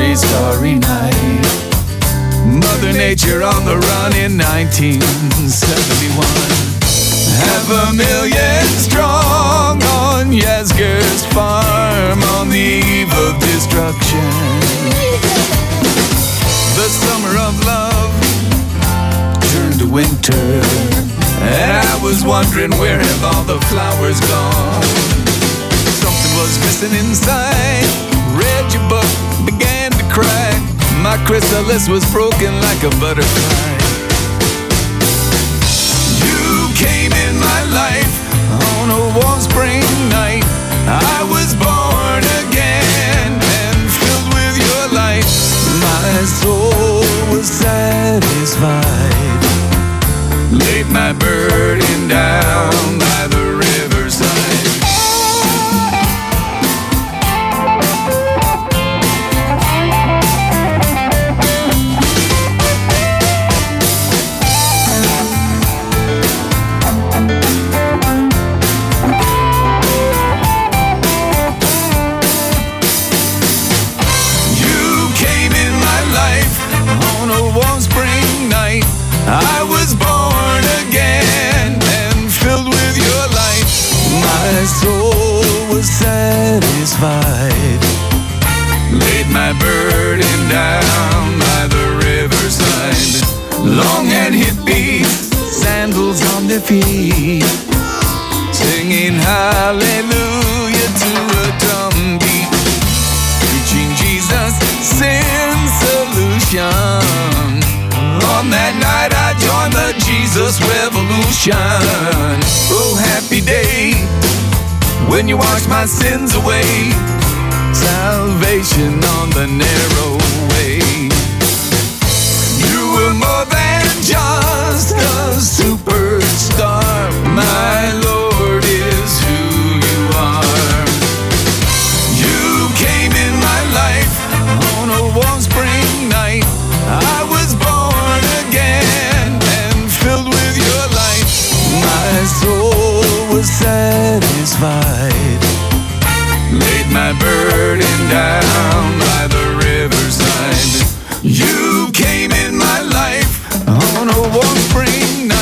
every starry night. Mother Nature on the run in 1971. Half a million strong on Yasgur's farm on the eve of destruction. The summer of love turned to winter. And I was wondering where have all the flowers gone? Something was missing inside My chrysalis was broken like a butterfly. You came in my life on a warm spring night. I was born again and filled with your light. My soul was satisfied. Laid my burden down by the satisfied. Laid my burden down by the riverside. Long and hippies, sandals on their feet, singing hallelujah to a drum beat preaching Jesus sin solution. On that night I joined the Jesus revolution. Oh, happy day when you wash my sins away. Salvation on the narrow way. You were more than just a superstar, my Lord is who you are. You came in my life on a warm spring night. I was born again and filled with your light. My soul. spring.